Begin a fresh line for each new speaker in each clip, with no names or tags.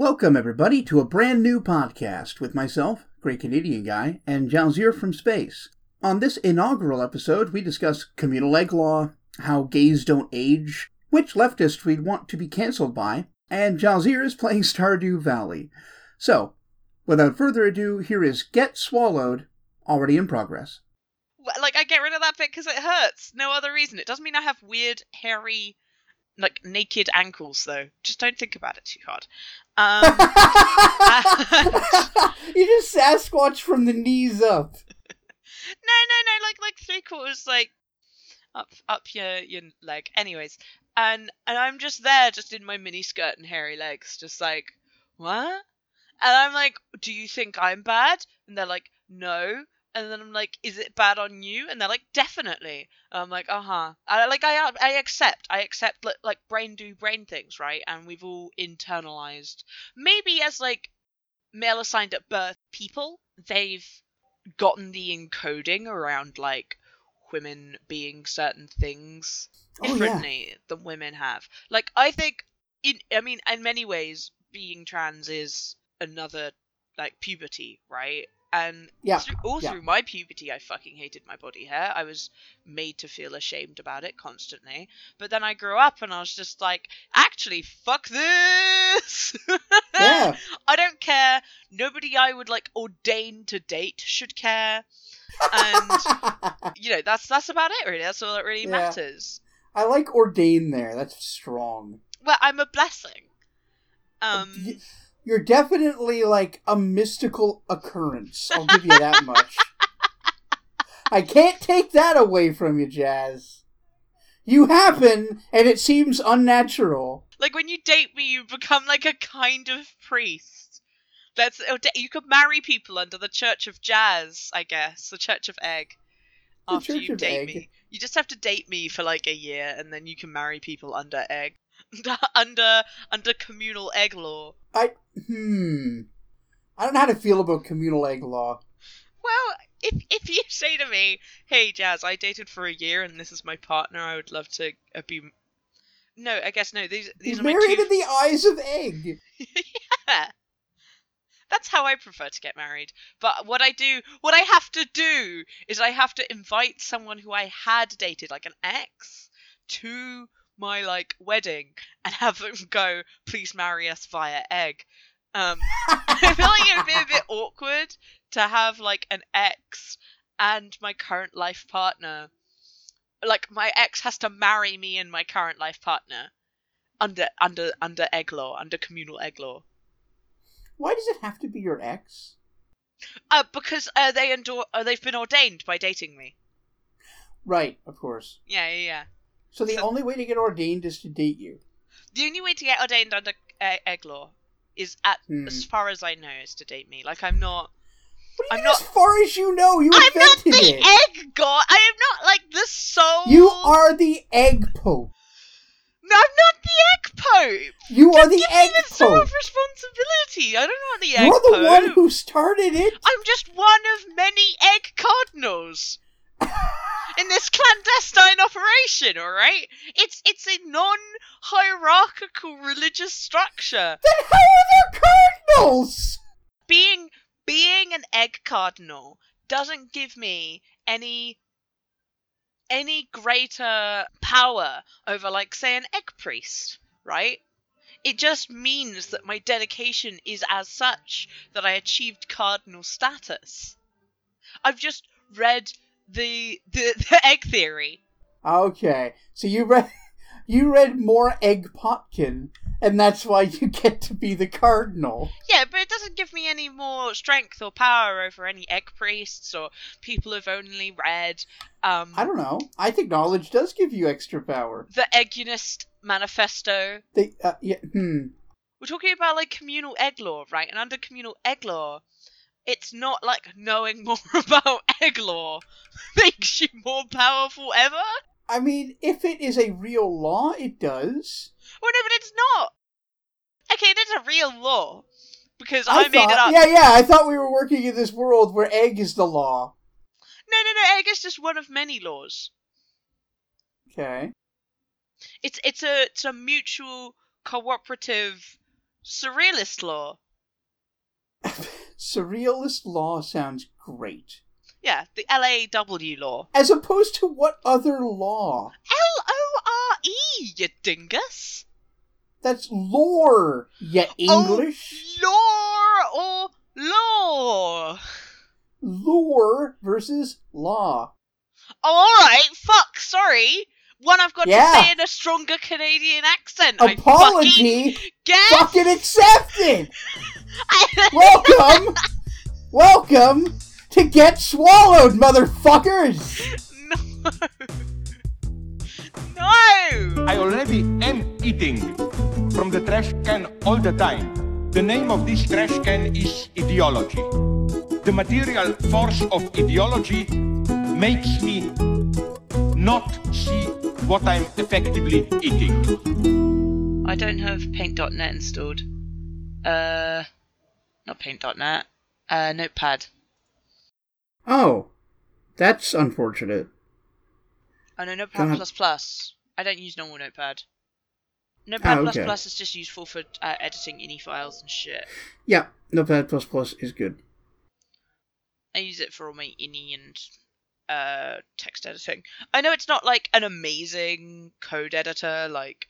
Welcome, everybody, to a brand new podcast with myself, Great Canadian Guy, and Jalzir from Space. On this inaugural episode, we discuss communal egg law, how gays don't age, which leftist we'd want to be cancelled by, and Jalzir is playing Stardew Valley. So, without further ado, here is Get Swallowed, already in progress.
Like I get rid of that bit because it hurts. No other reason. It doesn't mean I have weird, hairy, like naked ankles though. Just don't think about it too hard. Um,
you just Sasquatch from the knees up.
no, no, no. Like like three quarters, like up up your your leg. Anyways, and and I'm just there, just in my mini skirt and hairy legs, just like what? And I'm like, do you think I'm bad? And they're like, no. And then I'm like, is it bad on you? And they're like, definitely. And I'm like, uh huh. I like I I accept. I accept like, like brain do brain things, right? And we've all internalized. Maybe as like male assigned at birth people, they've gotten the encoding around like women being certain things
Oh, yeah.
differently than women have. Like I think in I mean in many ways being trans is another like puberty, right? And
Yeah,
through, all
yeah.
through my puberty, I fucking hated my body hair. I was made to feel ashamed about it constantly. But then I grew up and I was just like, actually, fuck this.
Yeah.
I don't care. Nobody I would like ordain to date should care. And you know, that's that's about it. Really, that's all that really
Yeah.
matters.
I like ordain there. That's strong.
Well, I'm a blessing. Um,
Y- You're definitely like a mystical occurrence. I'll give you that much. I can't take that away from you, Jazz. You happen, and it seems unnatural.
like when you date me, you become like a kind of priest. That's oh, you could marry people under the Church of Jazz, I guess, the Church of Egg. After you date
Egg.
me, you just have to date me for like a year, and then you can marry people under egg, under under communal egg law.
I hmm. I don't know how to feel about communal egg law.
Well, if if you say to me, "Hey, Jazz, I dated for a year and this is my partner. I would love to uh, be." No, I guess no. These these are my
Married
two.
in the eyes of egg.
yeah. That's how I prefer to get married. But what I do, what I have to do, is I have to invite someone who I had dated, like an ex, to my like wedding and have them go, "Please marry us via egg." Um, I feel like it would be a bit awkward to have like an ex and my current life partner. Like my ex has to marry me and my current life partner under under under egg law, under communal egg law.
Why does it have to be your ex?
Uh, because uh, they endor- uh, they've been ordained by dating me.
Right, of course.
Yeah, yeah, yeah.
So the
So-
only way to get ordained is to date you.
The only way to get ordained under uh, egg law is, at
Hmm.
as far as I know, is to date me. Like I'm not.
What do you
I'm not-
as far as you know, you
I'm not the
it.
egg god. I am not like the soul.
You are the egg pope.
No, I'm not the egg pope.
You are the
Give
egg
me the
pope.
of responsibility. I don't want the egg
You're the
pope.
one who started it.
I'm just one of many egg cardinals in this clandestine operation. All right, it's it's a non-hierarchical religious structure.
Then how are there cardinals?
Being being an egg cardinal doesn't give me any any greater power over, like, say, an egg priest, right? It just means that my dedication is as such that I achieved cardinal status. I've just read the the, the egg theory.
Okay, so you read you read more Egg Potkin, and that's why you get to be the cardinal.
Yeah, but it doesn't give me any more strength or power over any egg priests or people who've only read um
I don't know. I think knowledge does give you extra power.
the Eggunist manifesto.
They, uh, yeah, hmm.
We're talking about like communal egg law, right? And under communal egg law, it's not like knowing more about egg law makes you more powerful ever.
I mean, if it is a real law, it does.
Well, no, but it's not. Okay, it is a real law because
I,
I, made
thought,
it up.
Yeah, yeah. I thought we were working in this world where egg is the law.
No, no, no. Egg is just one of many laws.
Okay.
It's it's a it's a mutual cooperative Surrealist law.
Surrealist law sounds great.
Yeah, the LAW law.
As opposed to what other law?
L O R E, you dingus.
That's lore, ya oh, English.
Oh, lore or law?
Lore versus law.
Oh, alright, fuck, sorry. One I've got
Yeah.
to say in a stronger Canadian accent. I
Apology
fucking guess.
fucking accepted! Welcome! Welcome to Get Swallowed, motherfuckers!
no. No.
I already am eating from the trash can all the time. The name of this trash can is ideology. The material force of ideology makes me not see what I'm effectively eating.
I don't have paint.net installed. Uh, not paint.net. Uh, notepad.
Oh, that's unfortunate.
Oh no, Notepad
God.
plus plus. I don't use normal Notepad. Notepad
Oh,
plus
okay.
plus is just useful for uh, editing ini files and shit.
Yeah, Notepad plus plus is good.
I use it for all my ini and uh, text editing. I know it's not like an amazing code editor. Like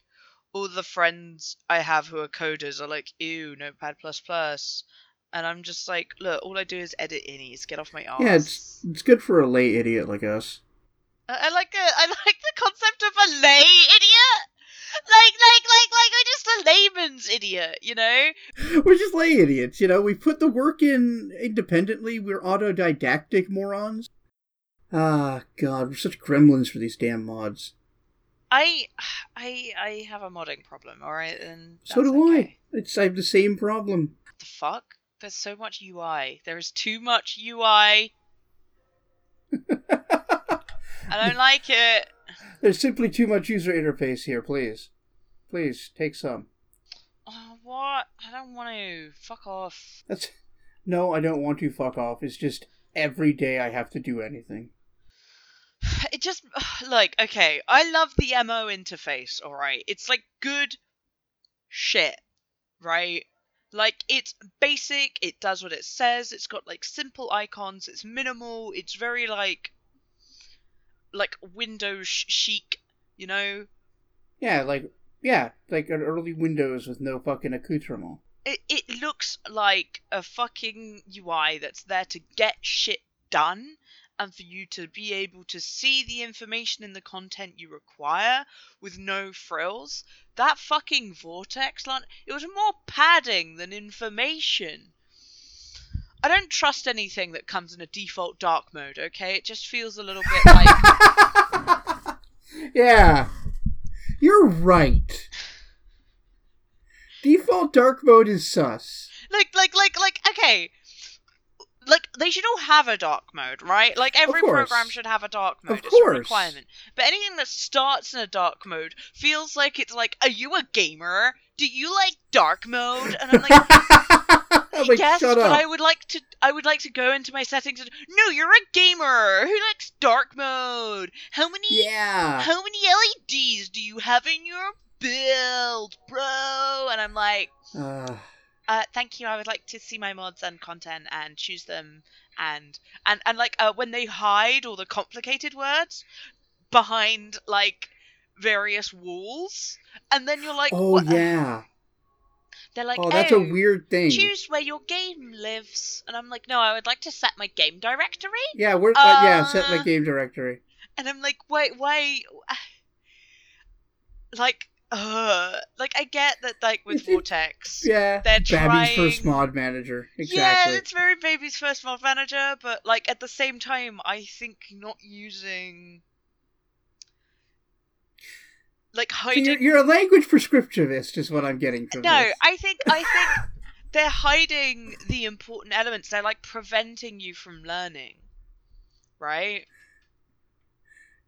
all the friends I have who are coders are like, "Ew, Notepad plus plus," and I'm just like, "Look, all I do is edit inis. Get off my ass."
Yeah, it's it's good for a lay idiot like us.
I, I like a, I like the concept of a lay idiot. Like, like, like, like, I'm just a layman's idiot, you know?
We're just lay idiots, you know. We put the work in independently. We're autodidactic morons. Ah, God, we're such gremlins for these damn mods.
I, I, I have a modding problem. All right, and
so do I. It's I have the same problem.
What the fuck? There's so much UI. There is too much UI. I don't like it.
There's simply too much user interface here. Please, please take some.
Oh, what? I don't want to. Fuck off.
That's no, I don't want to fuck off. It's just every day I have to do anything.
It just like okay. I love the MO interface. All right, it's like good shit, right? Like it's basic. It does what it says. It's got like simple icons. It's minimal. It's very like like Windows chic. You know,
Yeah, like yeah, like an early Windows with no fucking accoutrement.
it it looks like a fucking UI that's there to get shit done and for you to be able to see the information in the content you require with no frills. That fucking vortex line, it was more padding than information. I don't trust anything that comes in a default dark mode, okay? It just feels a little bit like
yeah, you're right. Default dark mode is sus.
like like like like okay like they should all have a dark mode right? Like every program should have a dark mode.
Of
it's a
course.
requirement. But anything that starts in a dark mode feels like it's like are you a gamer? Do you like dark mode? And i'm like
like,
yes
shut
but
up.
i would like to i would like to go into my settings and no you're a gamer. Who likes dark mode? How many
Yeah.
how many leds do you have in your build bro? And i'm like
Uh,
uh, thank you. I would like to see my mods and content and choose them and and and like uh, when they hide all the complicated words behind like various walls, and then you're like,
oh
what-
yeah.
they're like,
Oh, that's a
"Oh,
weird thing.
Choose where your game lives, and I'm like, no, I would like to set my game directory,
Yeah, we're uh, yeah. Set my
Uh,
game directory.
and I'm like, wait, why? Like, uh, like I get that, like with Vortex,
Yeah,
they're
Babby's first mod manager. Exactly.
Yeah, it's very baby's first mod manager, but like at the same time, I think not using like
So
hiding.
you're, you're a language prescriptivist, is what I'm getting from
no,
this.
I think I think they're hiding the important elements. They're like preventing you from learning, right?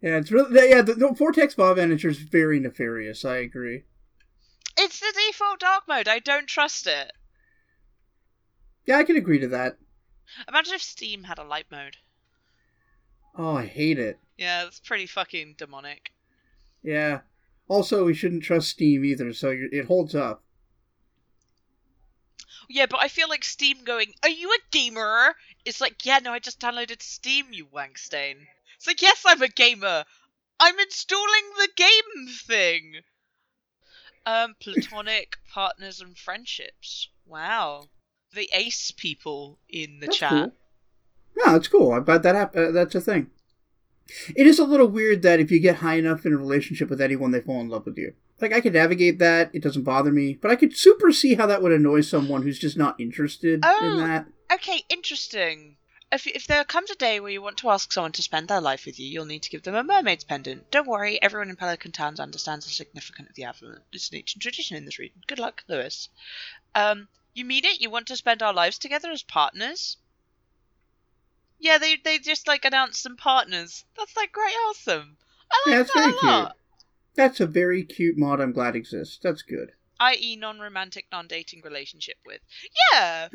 Yeah, it's really yeah. The, the Vortex mod manager is very nefarious. I agree.
It's the default dark mode. I don't trust it.
Yeah, I can agree to that.
Imagine if Steam had a light mode.
Oh, I hate it.
Yeah, it's pretty fucking demonic.
Yeah. Also, we shouldn't trust Steam either, so it holds up.
Yeah, but I feel like Steam going, Are you a gamer? It's like, Yeah, no, I just downloaded Steam, you wankstain. It's like, Yes, I'm a gamer. I'm installing the game thing. Um, platonic partners and friendships. Wow. The ace people in the
That's
chat.
cool. No, that's cool. I'm glad that hap- uh, that's a thing. It is a little weird that if you get high enough in a relationship with anyone, they fall in love with you. Like I could navigate that; it doesn't bother me. But I could super see how that would annoy someone who's just not interested
Oh.
in that.
Okay, interesting. If, if there comes a day where you want to ask someone to spend their life with you, you'll need to give them a mermaid's pendant. Don't worry, everyone in Pelican Towns understands the significance of the amulet. It's an ancient tradition in this region. Good luck, Lewis. Um, you mean it? You want to spend our lives together as partners? Yeah, they they just like announced some partners. That's like great, awesome. I like
Yeah, that's
that
very cute. That's a very cute mod. I'm glad exists. That's good.
i.e., non-romantic, non-dating relationship with. Yeah,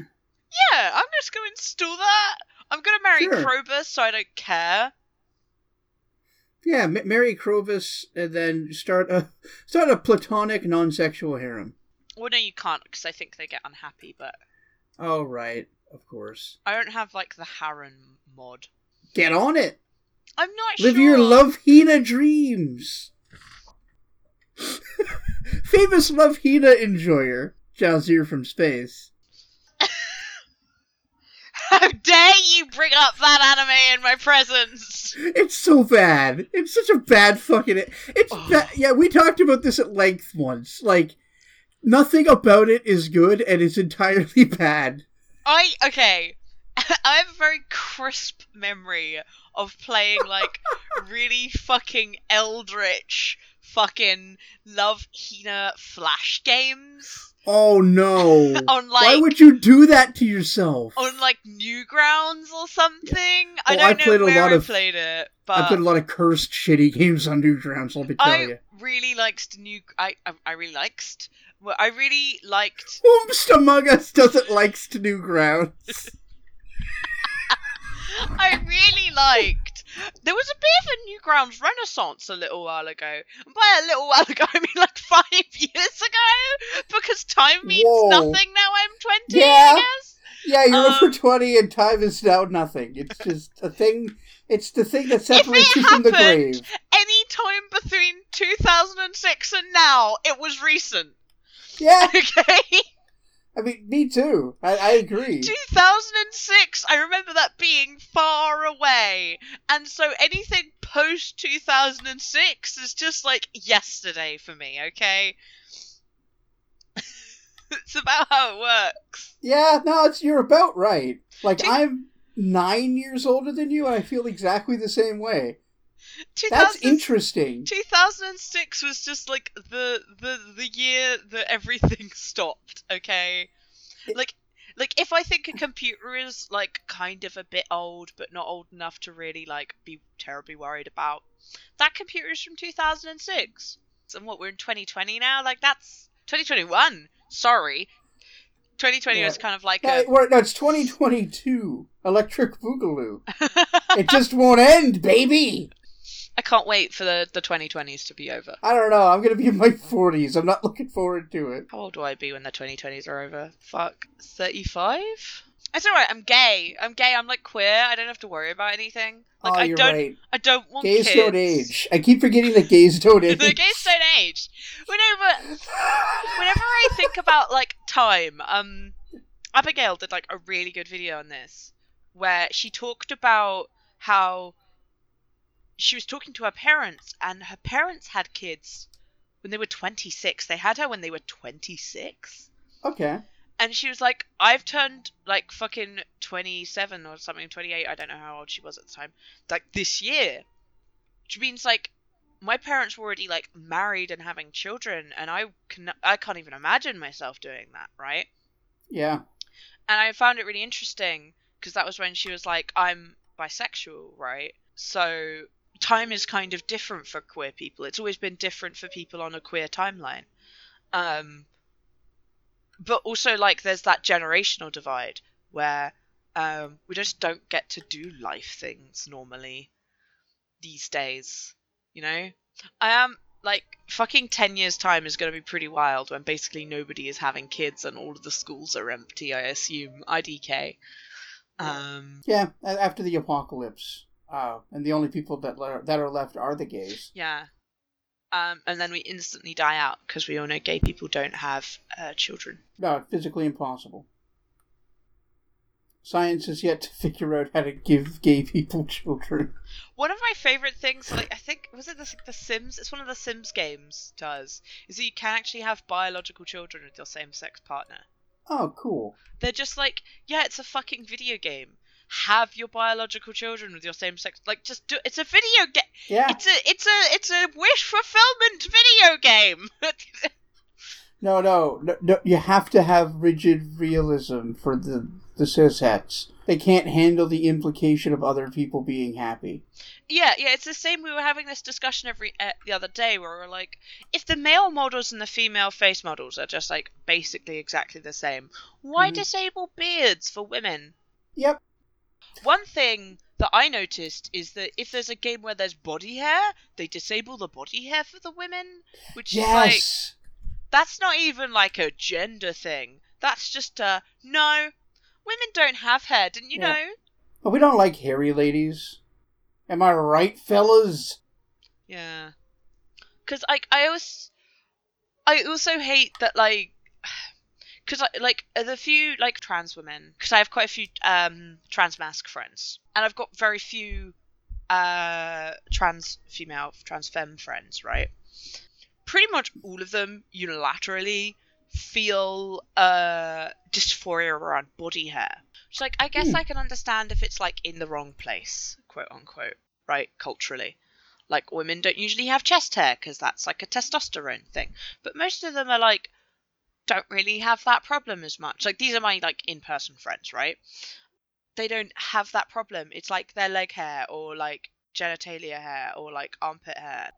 yeah. I'm just going to install that. I'm going to marry
Sure.
Krobus, so I don't care.
Yeah, m- marry Krobus and then start a start a platonic, non-sexual harem.
Well, no, you can't because I think they get unhappy. But
Oh right, of course.
I don't have like the harem mod.
Get on it.
I'm not
Live
sure.
your love Hina dreams. Famous love Hina enjoyer, Jazir from space.
How dare you bring up that anime in my presence?
It's so bad. It's such a bad fucking. It's
Oh.
ba- yeah. We talked about this at length once. Like nothing about it is good, and it's entirely bad.
I okay. I have a very crisp memory of playing like really fucking eldritch fucking love Hina flash games
Oh no!
on
Why would you do that to yourself?
on like Newgrounds or something. I
Oh,
don't
I
know
played a
where
lot
I
of-
played it, but I
played a lot of cursed, shitty games on Newgrounds. Let me tell
I
you.
really liked new. I I, I really liked. Well, I really liked.
Whomst among us doesn't likes to Newgrounds?
I really liked. There was a bit of a Newgrounds renaissance a little while ago. And by a little while ago, I mean like five years ago, because time means
Whoa.
nothing now. I'm twenty.
Yeah.
I guess.
Yeah, you're
Um,
over twenty, and time is now nothing. It's just a thing. It's the thing that separates you from the grave.
Any time between 2006 and now, it was recent.
Yeah,
Okay.
I mean, me too. I, I agree.
2006, I remember that being far away. And so anything post 2006 is just like yesterday for me, okay? it's about how it works.
Yeah, no, it's you're about right. Like I'm nine years older than you, and I feel exactly the same way.
2000
That's interesting.
2006 was just like the the the year that everything stopped, okay? Like like if I think a computer is like kind of a bit old but not old enough to really like be terribly worried about, that computer is from 2006. And what we're in 2020 now, like that's 2021. Sorry. 2020
Yeah.
was kind of like
Yeah,
a
no, it's 2022. Electric Boogaloo. It just won't end, baby.
I can't wait for the the 2020s to be over.
I don't know. I'm gonna be in my 40s. I'm not looking forward to it.
How old do I be when the 2020s are over? Fuck. 35? It's alright, I'm gay. I'm gay, I'm like queer. I don't have to worry about anything. Like
oh,
I don't
right.
I don't want
Gays
kids.
don't age. I keep forgetting that gays don't age.
the gays don't age. Whenever whenever I think about like time, um Abigail did like a really good video on this where she talked about how she was talking to her parents and her parents had kids when they were 26. They had her when they were 26.
okay.
And she was like, I've turned like fucking 27 or something, 28. I don't know how old she was at the time. Like this year. Which means like my parents were already like married and having children and I can I can't even imagine myself doing that, right?
Yeah.
And I found it really interesting because that was when she was like, I'm bisexual, right? So time is kind of different for queer people. It's always been different for people on a queer timeline. Um, but also, like, there's that generational divide where um, we just don't get to do life things normally these days. You know, I am like fucking 10 years time is going to be pretty wild when basically nobody is having kids and all of the schools are empty i assume idk um
Yeah, after the apocalypse, uh, and the only people that le- that are left are the gays.
yeah um and then we instantly die out because we all know gay people don't have uh, children
No, physically impossible. Science has yet to figure out how to give gay people children.
one of my favorite things like i think was it the, the sims it's one of the sims games does is that you can actually have biological children with your same-sex partner
Oh, cool.
They're just like, yeah, it's a fucking video game. Have your biological children with your same sex. Like, just do. It's a video game.
Yeah.
It's a, it's a, it's a wish fulfillment video game.
No, no, no, no. You have to have rigid realism for the the cishetes. They can't handle the implication of other people being happy.
yeah, yeah. It's the same. We were having this discussion every uh, the other day where we are like, if the male models and the female face models are just like basically exactly the same, why
Mhm.
disable beards for women?
Yep.
One thing that I noticed is that if there's a game where there's body hair, they disable the body hair for the women, which is like
Yes.
that's not even like a gender thing. That's just a no. Women don't have hair, didn't you
Yeah.
know?
But we don't like hairy ladies. Am I right, fellas?
Yeah. Cuz like I always I also hate that like I like the few like trans women cuz I have quite a few um trans mask friends and I've got very few uh trans female trans femme friends, right? Pretty much all of them unilaterally feel uh dysphoria around body hair. It's like I guess
Hmm.
I can understand if it's like in the wrong place, quote unquote, right? Culturally. Like women don't usually have chest hair because that's like a testosterone thing. But most of them are like don't really have that problem as much. Like these are my like in-person friends, right? They don't have that problem. It's like their leg hair or like genitalia hair or like armpit hair.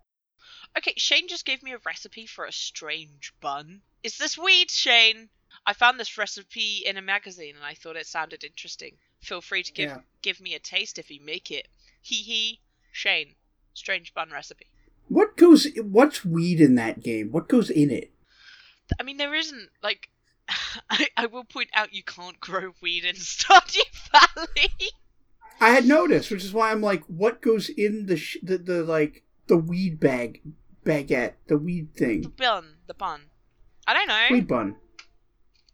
Okay, Shane just gave me a recipe for a strange bun. Is this weed, Shane? I found this recipe in a magazine and I thought it sounded interesting. Feel free to give
Yeah.
give me a taste if you make it. Hee hee. Shane, strange bun recipe.
What goes? What's weed in that game? What goes in it?
I mean, there isn't like. I, I will point out you can't grow weed in Stardew Valley.
I had noticed, which is why I'm like, what goes in the sh- the, the like the weed bag baguette, the weed thing, the
bun, the bun. I don't know.
weed bun.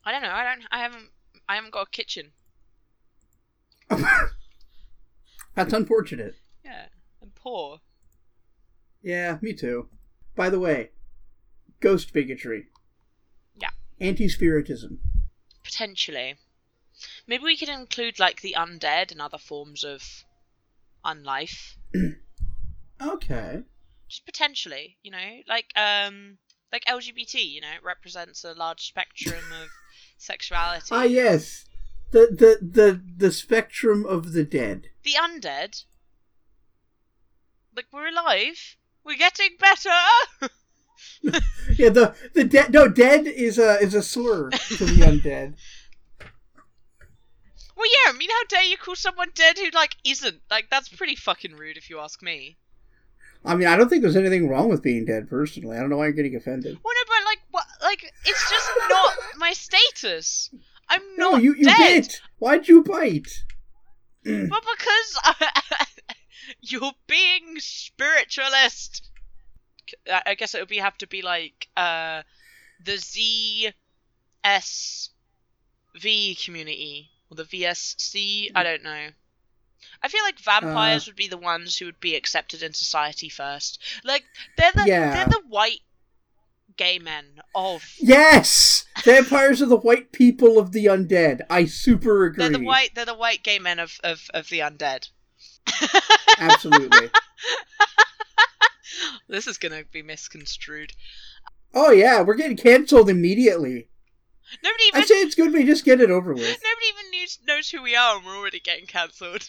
I don't know. I don't. I haven't. I haven't got a kitchen.
That's unfortunate.
Yeah, I'm poor.
Yeah, me too. By the way, ghost bigotry. Anti-spiritism.
Potentially. Maybe we could include like the undead and other forms of unlife.
Okay.
Just potentially, you know, like um, like LGBT. You know, it represents a large spectrum of sexuality.
Ah, yes. The the the the spectrum of the dead.
The undead. Like we're alive. We're getting better.
Yeah, the the dead. No, dead is a is a slur to the undead.
Well, yeah. I mean, how dare you call someone dead who like isn't? Like that's pretty fucking rude, if you ask me.
I mean, I don't think there's anything wrong with being dead. Personally, I don't know why you're getting offended.
Well, no, but like, what? Like, it's just not my status. I'm
No,
not
you you
dead.
bit. Why'd you bite?
But because you're being spiritualist. I I guess it would be have to be like uh the ZSV community or the VSC. I don't know. I feel like vampires
Uh.
would be the ones who would be accepted in society first. Like they're the
Yeah.
they're the white gay men of
Yes, vampires are the white people of the undead. I super agree.
they're the white they're the white gay men of of, of the undead.
Absolutely.
This is gonna be misconstrued.
Oh yeah, we're getting canceled immediately.
Nobody
I
even
say it's good we just get it over with.
nobody even knows, knows who we are, and we're already getting cancelled.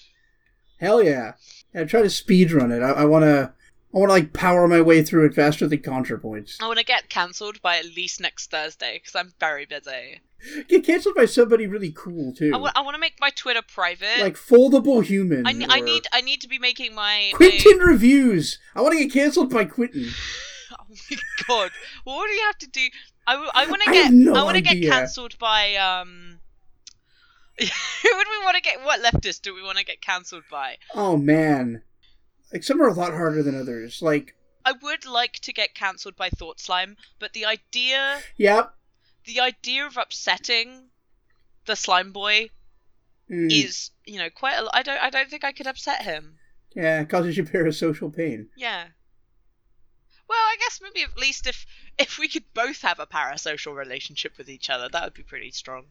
Hell yeah. yeah try to speed run it. I, I wanna I wanna like power my way through it faster than ContraPoints.
I want to get cancelled by at least next Thursday because I'm very busy.
Get canceled by somebody really cool too.
I want to make my Twitter private.
like foldable human.
I, ne- I need I need to be making my, my
reviews. I want to get canceled by Quentin.
oh my god, what do you have to do? I, w- I want to
I
get
have no
I want to get cancelled by um. Who would we want to get? What leftist do we want to get cancelled by?
Oh man, like some are a lot harder than others. Like,
I would like to get cancelled by Thought Slime, but the idea
yep.
the idea of upsetting the slime boy
Mm,
is you know quite I don't I don't think I could upset him.
yeah, causes you parasocial pain.
Yeah. Well, I guess maybe at least if if we could both have a parasocial relationship with each other, that would be pretty strong.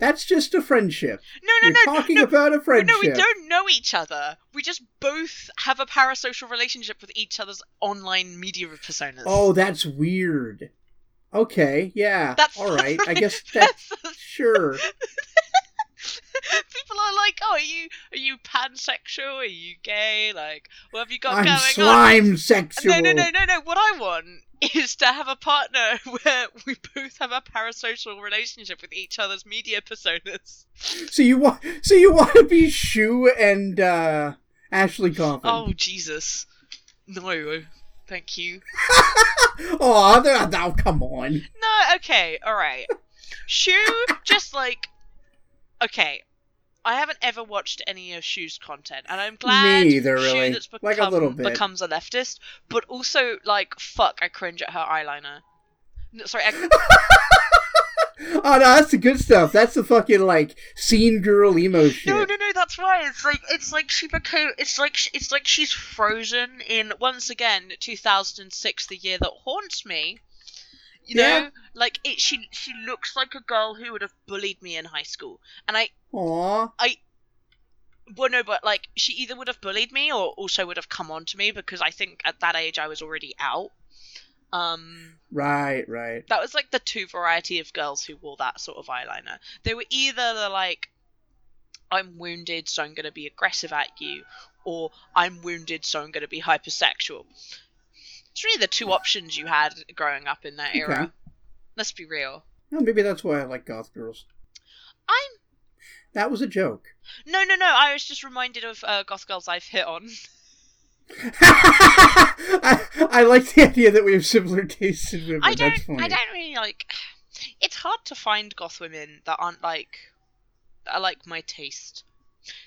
That's just a friendship.
No, no,
You're
no,
talking
no,
about a friendship.
no, we don't know each other. We just both have a parasocial relationship with each other's online media personas.
Oh, that's weird. Okay, yeah.
that's
all right. I guess that's
that's-
sure.
People are like, "Oh, are you are you pansexual? Are you gay? Like, what have you got
I'm
going on?"
slime sexual.
No, no, no, no, no. What I want is to have a partner where we both have a parasocial relationship with each other's media personas.
So you want? So you want to be Shu and uh, Ashley Coffin?
Oh Jesus, no, thank you.
oh, oh, come on.
No, okay, all right. Shu, just like, okay. I haven't ever watched any of Shu's content, and I'm glad
Me either, really.
that's become,
Like a little bit.
becomes a leftist. But also, like, fuck, I cringe at her eyeliner. No, sorry, I,
Oh no, that's the good stuff. That's the fucking like scene girl emo shit.
No, no, no. That's right. It's like it's like she became. It's like it's like she's frozen in once again 2006, the year that haunts me. You know,
Yeah.
like it. She she looks like a girl who would have bullied me in high school, and I.
Aw.
Well, no, but like she either would have bullied me or also would have come on to me because I think at that age I was already out. Um,
Right, right.
that was like the two variety of girls who wore that sort of eyeliner. They were either the like, I'm wounded, so I'm going to be aggressive at you, or I'm wounded, so I'm going to be hypersexual. It's really the two options you had growing up in that era.
Okay.
Let's be real.
Well, maybe that's why I like goth girls.
I'm
That was a joke.
no, no, no. I was just reminded of uh, goth girls I've hit on.
I, I like the idea that we have similar tastes in women.
I don't. I don't really like. It's hard to find goth women that aren't like, that are like my taste.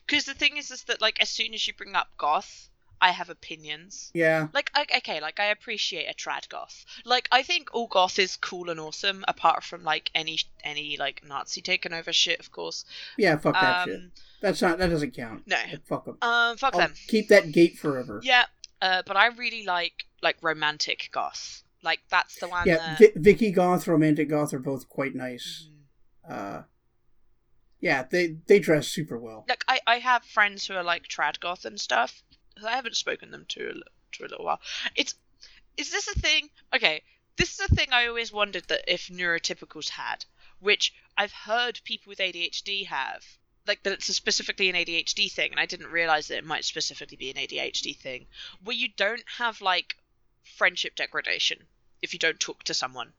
Because the thing is, is that like as soon as you bring up goth, I have opinions.
Yeah.
Like, I, okay, like I appreciate a trad goth. Like, I think all goth is cool and awesome, apart from like any any like Nazi taken over shit, of course.
Yeah, fuck that shit.
Um,
That's not. That doesn't count.
no.
Like, fuck them.
Um, fuck them.
keep that gate forever.
Yeah. Uh, but I really like like romantic goth. Like that's the one
Yeah,
that.
Vi- Vicky Goth, Romantic Goth are both quite nice.
Mhm.
Uh, yeah, they they dress super well.
like I, I have friends who are like trad goth and stuff. Who I haven't spoken them to a, to a little while. It's is this a thing? Okay, this is a thing I always wondered that if neurotypicals had, which I've heard people with ADHD have. Like that it's a specifically an ADHD thing, and I didn't realize that it might specifically be an ADHD thing, where you don't have like friendship degradation if you don't talk to someone.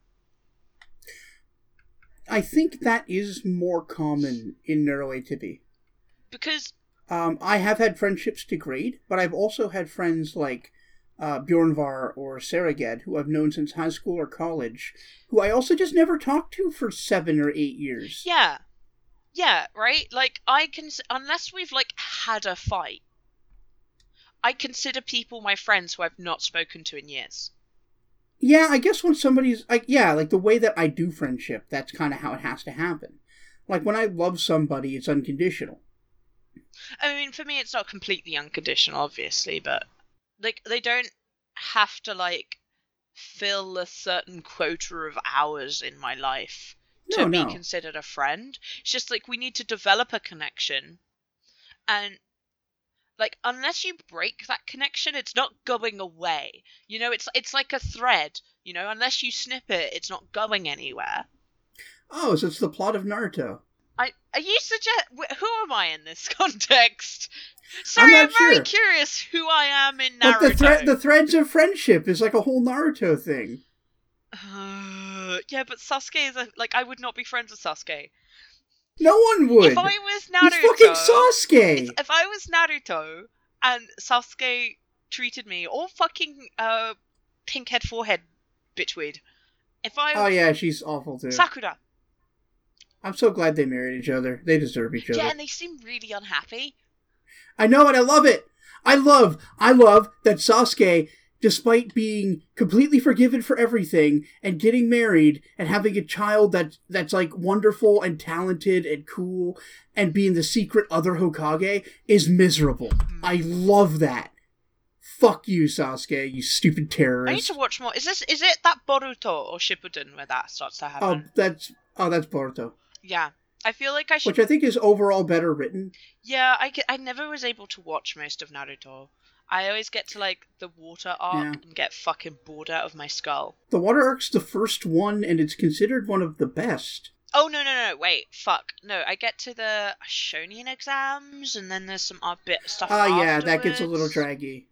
I think that is more common in neuroatypy.
Because
Um, I have had friendships degrade, but I've also had friends like uh, Bjornvar or Saraged, who I've known since high school or college, who I also just never talked to for seven or eight years.
Yeah. Yeah, right? Like I can unless we've like had a fight. I consider people my friends who I've not spoken to in years.
Yeah, I guess when somebody's like, yeah, like the way that I do friendship, that's kind of how it has to happen. Like when I love somebody, it's unconditional.
I mean, for me it's not completely unconditional obviously, but like they don't have to like fill a certain quota of hours in my life to
No,
be
no.
considered a friend. It's just like we need to develop a connection and like unless you break that connection it's not going away. You know, it's it's like a thread, you know, unless you snip it it's not going anywhere.
Oh, so it's the plot of Naruto.
I are you suggest wh- who am I in this context? Sorry,
not
I'm, very
sure.
curious who I am in
But
Naruto.
the thre- the threads of friendship is like a whole Naruto thing.
Uh, yeah, but Sasuke is a, like I would not be friends with Sasuke.
No one would.
If I was
He's
Naruto,
fucking Sasuke.
if, if I was Naruto and Sasuke treated me, all fucking uh, pink head forehead bitchweed. If I
Oh yeah, she's awful too.
Sakura,
I'm so glad they married each other. They deserve each other.
yeah, and they seem really unhappy.
I know and I love it. I love, I love that Sasuke, despite being completely forgiven for everything and getting married and having a child that that's like wonderful and talented and cool and being the secret other Hokage, is miserable. Mm. I love that. Fuck you, Sasuke, you stupid terrorist.
I need to watch more. Is this is it that Boruto or Shippuden where that starts to happen?
Oh, that's oh, that's Boruto,
Yeah, I feel like I should.
which I think is overall better written.
Yeah, I, I never was able to watch most of Naruto. I always get to like the water arc
Yeah.
and get fucking bored out of my skull.
The Water Arc's the first one, and it's considered one of the best.
Oh no no no wait fuck no I get to the Chunin exams and then there's some odd bit stuff.
Ah, yeah, that gets a little draggy.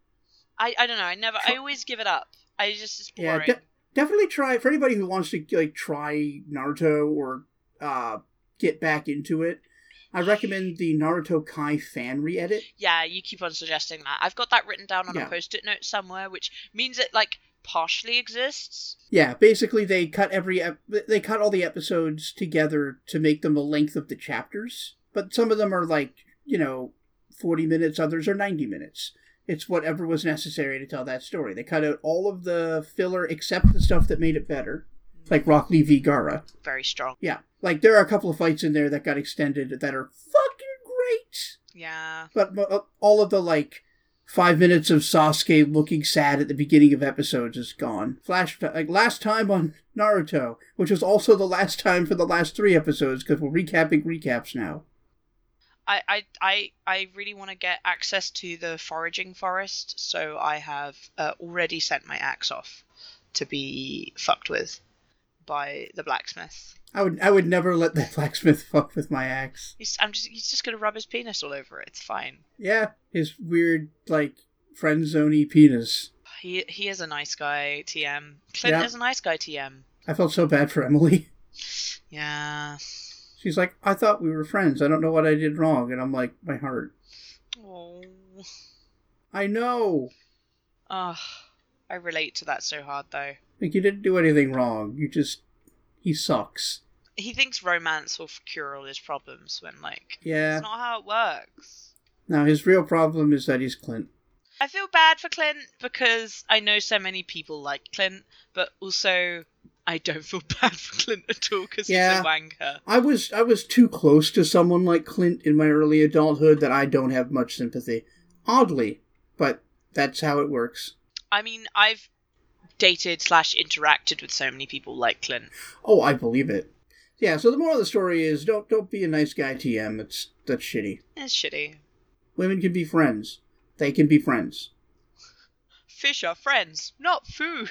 I I don't know I never I always give it up. I just it's
Yeah,
boring.
de- definitely try for anybody who wants to like try Naruto or uh get back into it. I recommend the Naruto Kai fan re-edit.
yeah, you keep on suggesting that. I've got that written down on
Yeah.
a post-it note somewhere, which means it like partially exists.
Yeah, basically they cut every ep- they cut all the episodes together to make them the length of the chapters, but some of them are like you know forty minutes, others are ninety minutes. It's whatever was necessary to tell that story. They cut out all of the filler except the stuff that made it better, like Rock Lee v Gaara.
Very strong.
Yeah, like there are a couple of fights in there that got extended that are fucking great.
Yeah.
But, but uh, all of the like five minutes of Sasuke looking sad at the beginning of episodes is gone. Flash like last time on Naruto, which was also the last time for the last three episodes because we're recapping recaps now.
I, I, I, I really want to get access to the foraging forest, so I have uh, already sent my axe off to be fucked with by the blacksmith.
I would I would never let the blacksmith fuck with my axe.
He's, I'm just, he's just gonna rub his penis all over it. It's fine.
Yeah, his weird like friend zoney penis.
He, he is a nice guy. TM. Clint
Yeah.
is a nice guy. TM.
I felt so bad for Emily.
Yeah.
She's like, I thought we were friends. I don't know what I did wrong. And I'm like, my heart.
Oh.
I know.
Ugh. I relate to that so hard though.
Like, you didn't do anything wrong. You just. He sucks.
He thinks romance will cure all his problems when like
Yeah.
it's not how it works.
Now, his real problem is that he's Clint.
I feel bad for Clint because I know so many people like Clint, but also I don't feel bad for Clint at all because
Yeah.
he's a wanker.
I was I was too close to someone like Clint in my early adulthood that I don't have much sympathy. Oddly, but that's how it works.
I mean, I've dated slash interacted with so many people like Clint.
Oh, I believe it. Yeah, so the moral of the story is don't don't be a nice guy TM. It's that's shitty.
It's shitty.
Women can be friends. They can be friends.
Fish are friends, not food.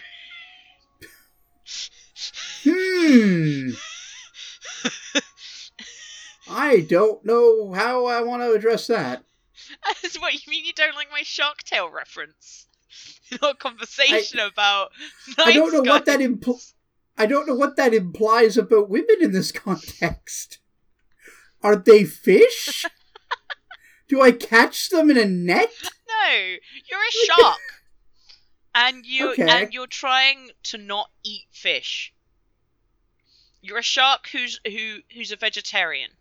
Hmm. I don't know how I want to address that.
That's what you mean you don't like my Shark Tale reference? Conversation about.
I don't know
nice
what that
guys.
impl- I don't know what that implies about women in this context. Are they fish? Do I catch them in a net?
No, you're a shark, and you
Okay.
and you're trying to not eat fish. You're a shark who's who who's a vegetarian,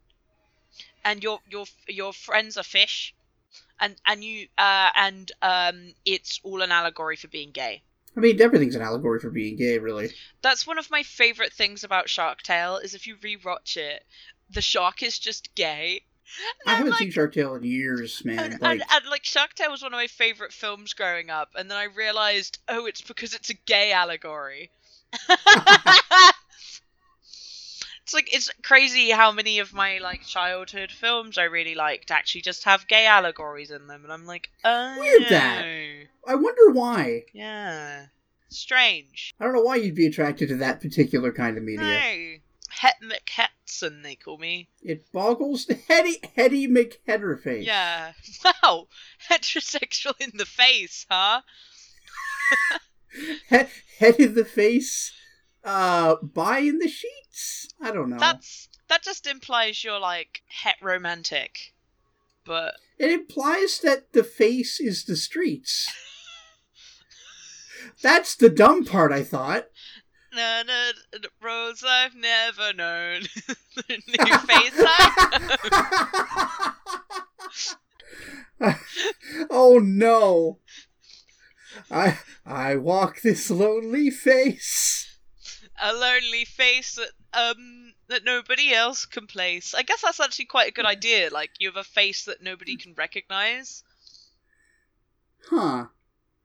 and your your your friends are fish, and and you uh and um it's all an allegory for being gay.
I mean, everything's an allegory for being gay, really.
That's one of my favorite things about Shark Tale is if you rewatch it, the shark is just gay. And
I haven't
like,
seen Shark Tale in years, man.
and,
Like,
and, and like Shark Tale was one of my favorite films growing up, and then I realized, oh, it's because it's a gay allegory. it's like it's crazy how many of my like childhood films I really liked actually just have gay allegories in them, and I'm like, oh,
Weird that. I wonder why.
yeah, strange.
I don't know why you'd be attracted to that particular kind of media.
No, Het McHetson they call me.
It boggles the Hetty Hetty McHeaderface.
Yeah. Wow, heterosexual in the face, huh?
He- head in the face. Uh, buy in the sheets. I don't know.
That's that just implies you're like het romantic, but
It implies that the face is the streets. That's the dumb part. I thought.
no, no, roads I've never known. New face I
oh no. I I walk this lonely face.
A lonely face that um that nobody else can place. I guess that's actually quite a good idea. Like you have a face that nobody can recognize.
Huh.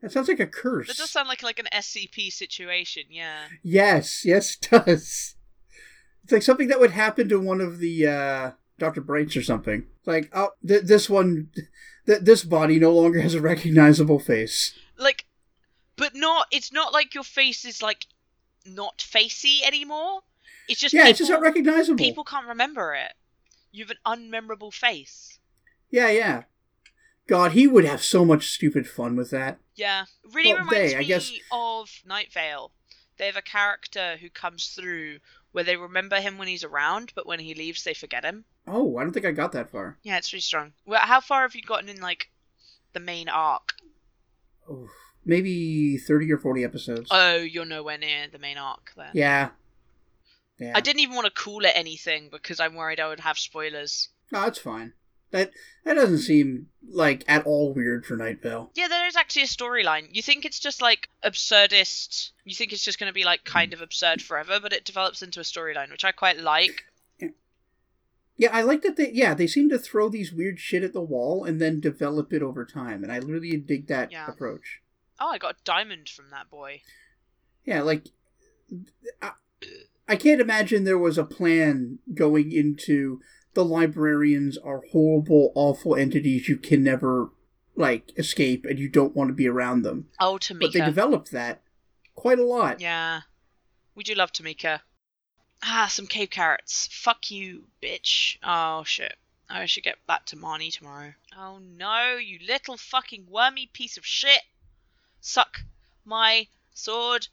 That sounds like a curse.
That does sound like like an SCP situation. Yeah.
Yes, yes it does. It's like something that would happen to one of the uh Dr. Brights or something. Like, oh, th- this one, th- this body no longer has a recognizable face.
Like, but not. It's not like your face is like not facey anymore. It's just
yeah,
people,
it's just not recognizable.
people can't remember it. You have an unmemorable face.
Yeah, yeah. God, he would have so much stupid fun with that.
Yeah, really
Well,
reminds
they,
me
guess-
of Night Vale. They have a character who comes through where they remember him when he's around, but when he leaves, they forget him.
Oh, I don't think I got that far.
Yeah, it's really strong. Well, how far have you gotten in like the main arc?
Oh, maybe 30 or 40 episodes.
Oh, you're nowhere near the main arc then.
yeah. Yeah.
I didn't even want to call it anything because I'm worried I would have spoilers.
No, that's fine. That that doesn't seem like at all weird for Night Vale.
Yeah, there is actually a storyline. You think it's just like absurdist. You think it's just going to be like kind of absurd forever, but it develops into a storyline, which I quite like.
Yeah, I like that they yeah, they seem to throw these weird shit at the wall and then develop it over time, and I really dig that
Yeah.
approach.
Oh, I got a diamond from that boy.
Yeah, like I, I can't imagine there was a plan going into the librarians are horrible, awful entities you can never like escape and you don't want to be around them.
Oh,
But they
Tamika.
developed that quite a lot.
Yeah. We do love Tamika. Ah, some cave carrots. Fuck you, bitch. Oh, shit. I should get back to Marnie tomorrow. Oh no, you little fucking wormy piece of shit. Suck my sword.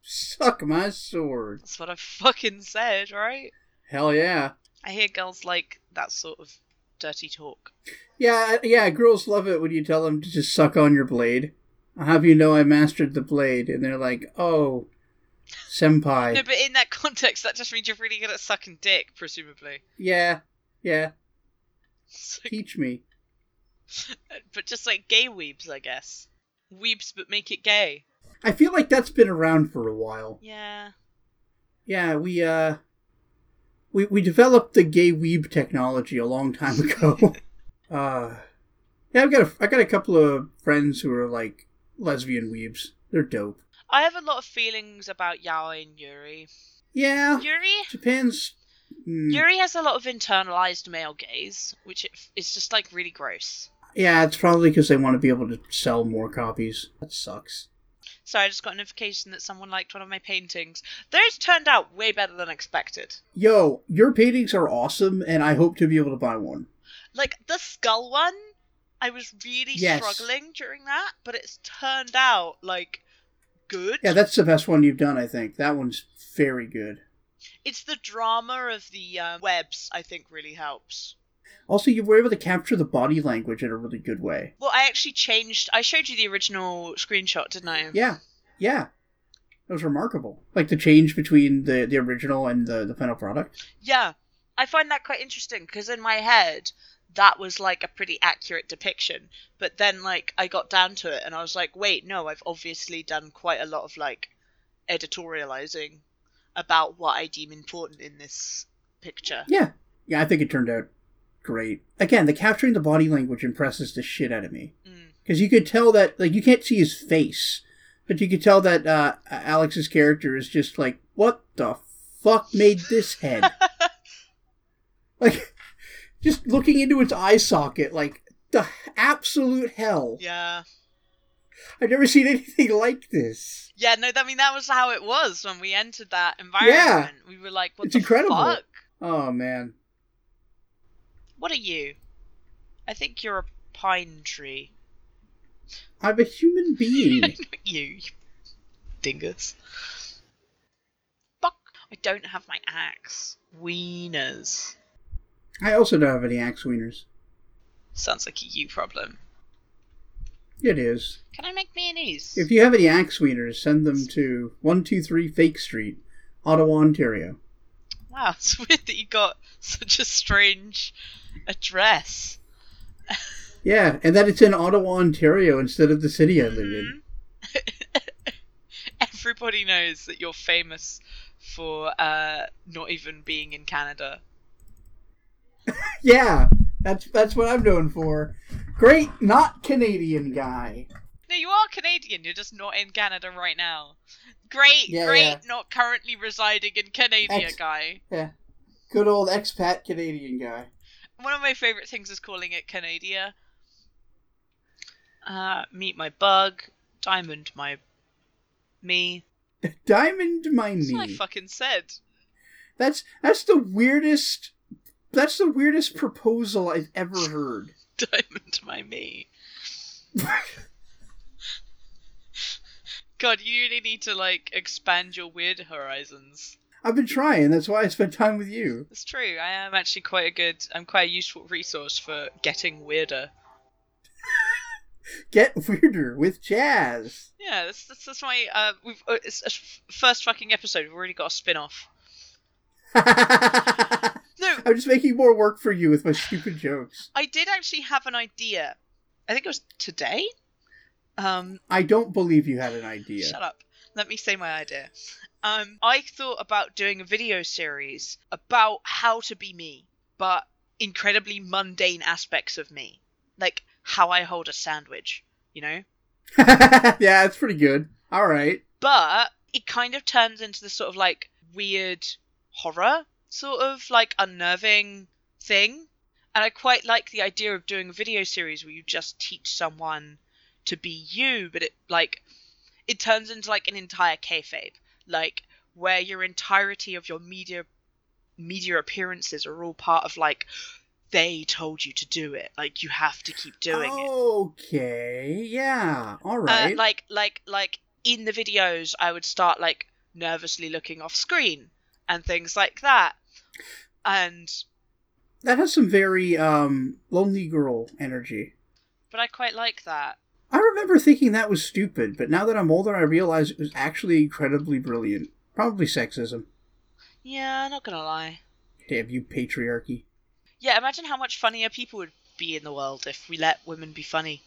Suck my sword.
That's what I fucking said, right?
Hell yeah.
I hear girls like that sort of dirty talk.
Yeah, yeah, girls love it when you tell them to just suck on your blade. I'll have you know I mastered the blade. And they're like, oh, senpai.
No, but in that context, that just means you're really good at sucking dick, presumably.
Yeah, yeah,
like-
teach me.
but just like gay weebs, I guess. Weebs, but make it gay.
I feel like that's been around for a while.
Yeah.
Yeah, we, uh, we, we developed the gay weeb technology a long time ago. uh, yeah, I've got a, I got a couple of friends who are like lesbian weebs. They're dope.
I have a lot of feelings about Yaoi and Yuri.
Yeah,
Yuri?
Japan's. mm,
Yuri has a lot of internalized male gaze, which it, is just like really gross.
Yeah, it's probably because they want to be able to sell more copies. That sucks.
So I just got a notification that someone liked one of my paintings. Those turned out way better than expected.
Yo, your paintings are awesome, and I hope to be able to buy one.
Like the skull one, I was really
Yes.
struggling during that, but it's turned out like good.
Yeah, that's the best one you've done, I think. That one's very good.
It's the drama of the uh, webs, I think, really helps.
Also, you were able to capture the body language in a really good way.
Well, I actually changed. I showed you the original screenshot, didn't I?
Yeah, yeah. It was remarkable. Like the change between the, the original and the, the final product.
Yeah. I find that quite interesting because in my head, that was like a pretty accurate depiction. But then, like, I got down to it and I was like, wait, no, I've obviously done quite a lot of, like, editorializing about what I deem important in this picture.
Yeah. Yeah, I think it turned out great. Again, the capturing the body language impresses the shit out of me.
Mm.
Because you could tell that, like, you can't see his face, but you could tell that uh, Alex's character is just like, what the fuck made this head? like, just looking into its eye socket, like, the absolute hell.
Yeah.
I've never seen anything like this.
Yeah, no, I mean, that was how it was when we entered that environment. Yeah. We were like, what
It's
the
incredible.
fuck?
Oh, man.
What are you? I think you're a pine tree.
I'm a human being.
you, you dingus. Fuck! I don't have my axe. Wieners.
I also don't have any axe wieners.
Sounds like a you problem.
It is.
Can I make mayonnaise?
If you have any axe wieners, send them to 123 Fake Street, Ottawa, Ontario.
Wow, it's weird that you got such a strange address.
Yeah, and that it's in Ottawa, Ontario instead of the city I live in.
Mhm. Everybody knows that you're famous for uh, not even being in Canada.
Yeah, that's that's what I'm known for. Great, not Canadian guy.
No, you are Canadian. You're just not in Canada right now. Great,
Yeah,
great,
yeah.
not currently residing in Canada
Ex-
guy.
Yeah, good old expat Canadian guy.
One of my favorite things is calling it Canadia. Uh, meet my bug, diamond my me.
Diamond my me
That's what I fucking said.
That's that's the weirdest. That's the weirdest proposal I've ever heard.
Diamond my me. God, you really need to like expand your weird horizons.
I've been trying. That's why I spent time with you.
It's true. I am actually quite a good. I'm quite a useful resource for getting weirder.
Get weirder with jazz.
Yeah, that's that's, that's my. Uh, we've uh, it's first fucking episode. We've already got a spin off. no, I'm
just making more work for you with my stupid jokes.
I did actually have an idea. I think it was today. Um,
I don't believe you had an idea.
Shut up. Let me say my idea. Um, I thought about doing a video series about how to be me, but incredibly mundane aspects of me. Like how I hold a sandwich, you know?
yeah, it's pretty good. All right.
But it kind of turns into this sort of like weird horror, sort of like unnerving thing. And I quite like the idea of doing a video series where you just teach someone to be you, but it like it turns into like an entire kayfabe, like where your entirety of your media media appearances are all part of like they told you to do it, like you have to keep doing it.
Okay. Yeah. all right Uh,
like like like in the videos I would start like nervously looking off screen and things like that. And
that has some very um lonely girl energy.
but I quite like that.
I remember thinking that was stupid, but now that I'm older, I realize it was actually incredibly brilliant. Probably sexism.
Yeah, not gonna lie.
Damn you, patriarchy.
Yeah, imagine how much funnier people would be in the world if we let women be funny.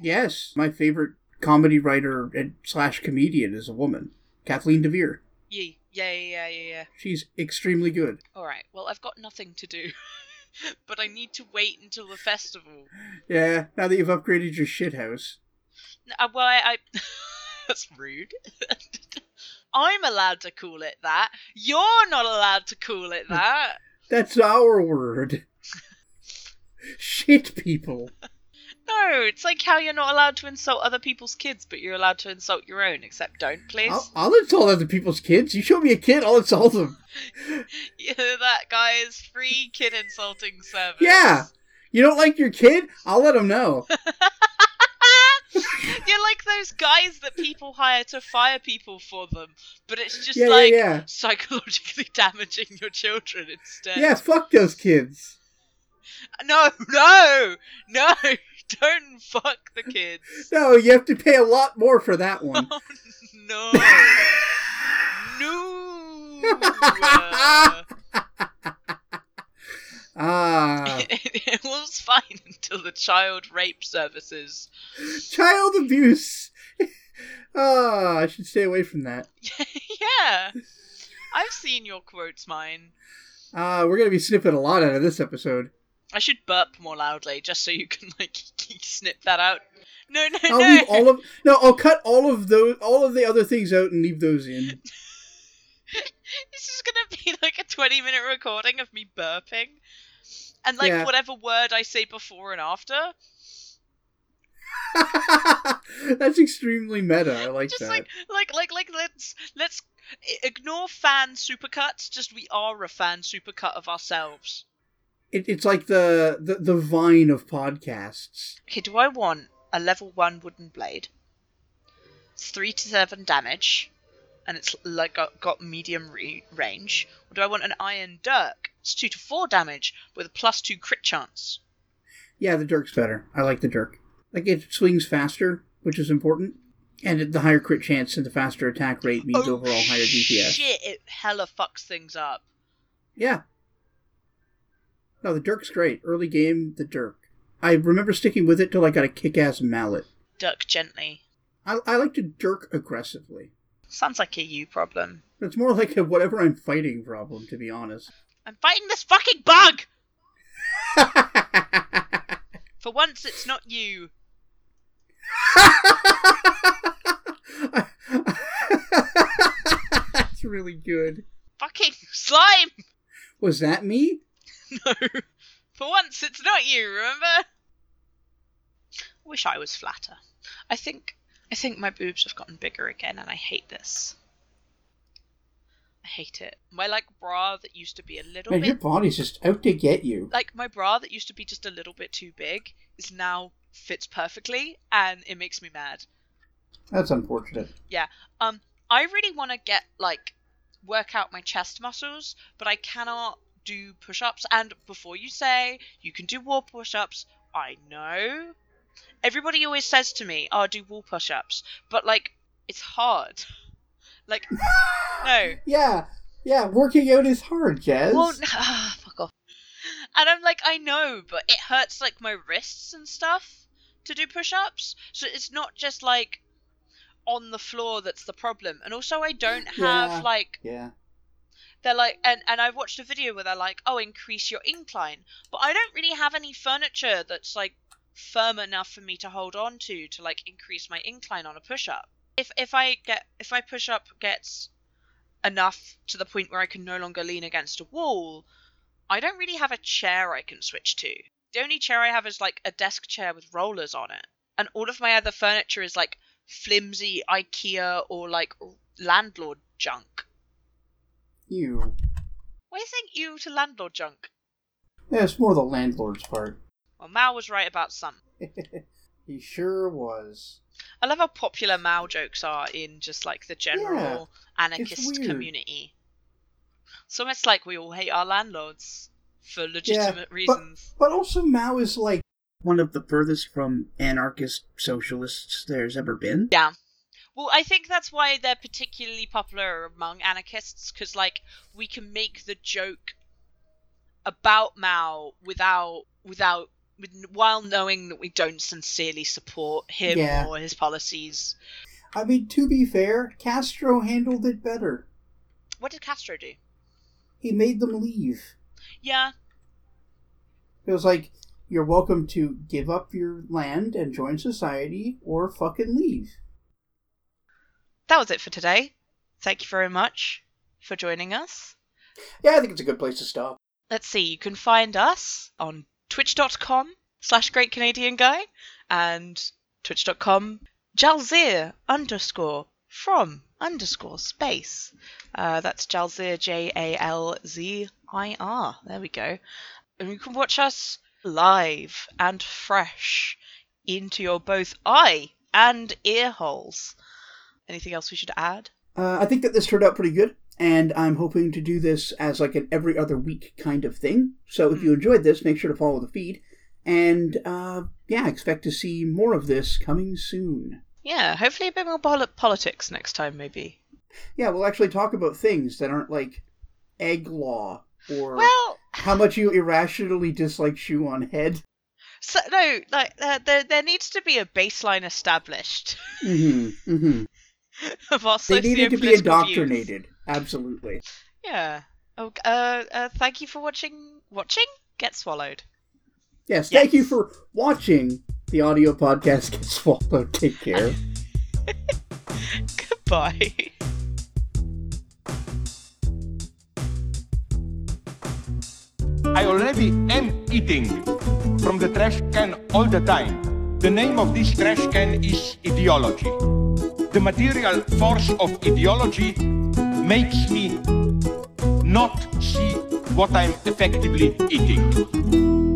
Yes, my favorite comedy writer and slash comedian is a woman, Kathleen DeVere.
Yeah, yeah, yeah, yeah, yeah.
She's extremely good.
All right. Well, I've got nothing to do, but I need to wait until the festival.
Yeah, now that you've upgraded your shit house.
Uh, well, I, I... that's rude. I'm allowed to call it that. You're not allowed to call it that.
That's our word. shit people.
No, it's like how you're not allowed to insult other people's kids, but you're allowed to insult your own. Except don't, please.
I'll, I'll insult other people's kids. You show me a kid, I'll insult them.
Yeah, that guy is free kid insulting service.
Yeah. You don't like your kid? I'll let him know.
You're like those guys that people hire to fire people for them, but it's just
Yeah, yeah,
like
yeah.
psychologically damaging your children instead.
Yeah, fuck those kids.
No, no, no! Don't fuck the kids.
No, you have to pay a lot more for that one.
Oh, no, no.
ah,
it was fine until the child rape services.
child abuse. Ah, I should stay away from that.
yeah, I've seen your quotes, mine.
Ah, we're gonna be snipping a lot out of this episode.
I should burp more loudly just so you can like snip that out. No, no,
I'll
no.
leave all of no. I'll cut all of those, all of the other things out, and leave those in.
This is gonna be like a 20 minute recording of me burping. And like
Yeah.
whatever word I say before and after.
That's extremely meta. I like
Just
that.
like like like like let's let's ignore fan supercuts, just we are a fan supercut of ourselves.
It, it's like the, the the vine of podcasts.
Okay, do I want a level 1 wooden blade? It's 3 to 7 damage and it's like got, got medium re- range. Or do I want an iron dirk? It's 2 to 4 damage with a plus 2 crit chance.
Yeah, the Dirk's better. I like the Dirk. Like it swings faster, which is important. And the higher crit chance and the faster attack rate means
oh,
overall higher DPS.
Shit, it hella fucks things up.
Yeah. No, the Dirk's great. Early game, the Dirk. I remember sticking with it till I got a kick ass mallet.
Duck gently.
I, I like to dirk aggressively.
Sounds like a you problem.
It's more like a whatever I'm fighting problem, to be honest.
I'm fighting this fucking bug! For once, it's not you.
That's really good.
Fucking slime!
Was that me?
No. For once, it's not you, remember? I wish I was flatter. I think I think my boobs have gotten bigger again and I hate this. I hate it. My like bra that used to be a little
Man,
bit
your body's just out to get you.
like my bra that used to be just a little bit too big is now fits perfectly and it makes me mad.
That's unfortunate. Yeah.
Um I really want to get like work out my chest muscles, but I cannot do push-ups and before you say you can do wall push-ups, I know. Everybody always says to me, "Oh, do wall push-ups." But like it's hard. Like no.
Yeah, yeah, working out is hard, Jazz.
Well, ah, fuck off. And I'm like, I know, but it hurts like my wrists and stuff to do push-ups. So it's not just like on the floor that's the problem. And also, I don't have
Yeah.
like
yeah.
They're like, and and I've watched a video where they're like, oh, increase your incline, but I don't really have any furniture that's like firm enough for me to hold on to to like increase my incline on a push-up. If if I get if my push-up gets enough to the point where I can no longer lean against a wall, I don't really have a chair I can switch to. The only chair I have is like a desk chair with rollers on it. And all of my other furniture is like flimsy IKEA or like landlord junk.
You.
Why do you think you to landlord junk?
Yeah, it's more the landlord's part.
Well, Mao was right about some.
he sure was.
I love how popular Mao jokes are in just like the general anarchist
weird.
community. It's almost like we all hate our landlords for legitimate
but-
reasons.
But also, Mao is like one of the furthest from anarchist socialists there's ever been.
Yeah. Well, I think that's why they're particularly popular among anarchists, because like we can make the joke about Mao without without with, while knowing that we don't sincerely support him
Yeah.
or his policies.
I mean, to be fair, Castro handled it better.
What did Castro do?
He made them leave.
Yeah,
It was like, you're welcome to give up your land and join society, or fucking leave.
That was it for today. Thank you very much for joining us.
Yeah, I think it's a good place to stop.
Let's see, you can find us on twitch.com slash great Canadian guy and twitch.com jalzir underscore from underscore space. Uh, that's Jalzir, J A L Z I R. There we go. And you can watch us live and fresh into your both eye and ear holes. Anything else we should add?
Uh, I think that this turned out pretty good, and I'm hoping to do this as like an every other week kind of thing. So if you enjoyed this, make sure to follow the feed, and uh, yeah, expect to see more of this coming soon.
Yeah, hopefully a bit more pol- politics next time, maybe.
Yeah, we'll actually talk about things that aren't like egg law or
Well,
how much you irrationally dislike shoe on head.
So no, like uh, there there needs to be a baseline established
Mm-hmm. Mm-hmm.
of our
They needed to be
socio-political views.
indoctrinated. Absolutely.
Yeah. Oh, uh, uh, thank you for watching. Watching? Get swallowed.
Yes. Thank you for watching the audio podcast get swallowed. Take care.
Goodbye.
I already am eating from the trash can all the time. The name of this trash can is ideology. The material force of ideology makes me not see what I'm effectively eating.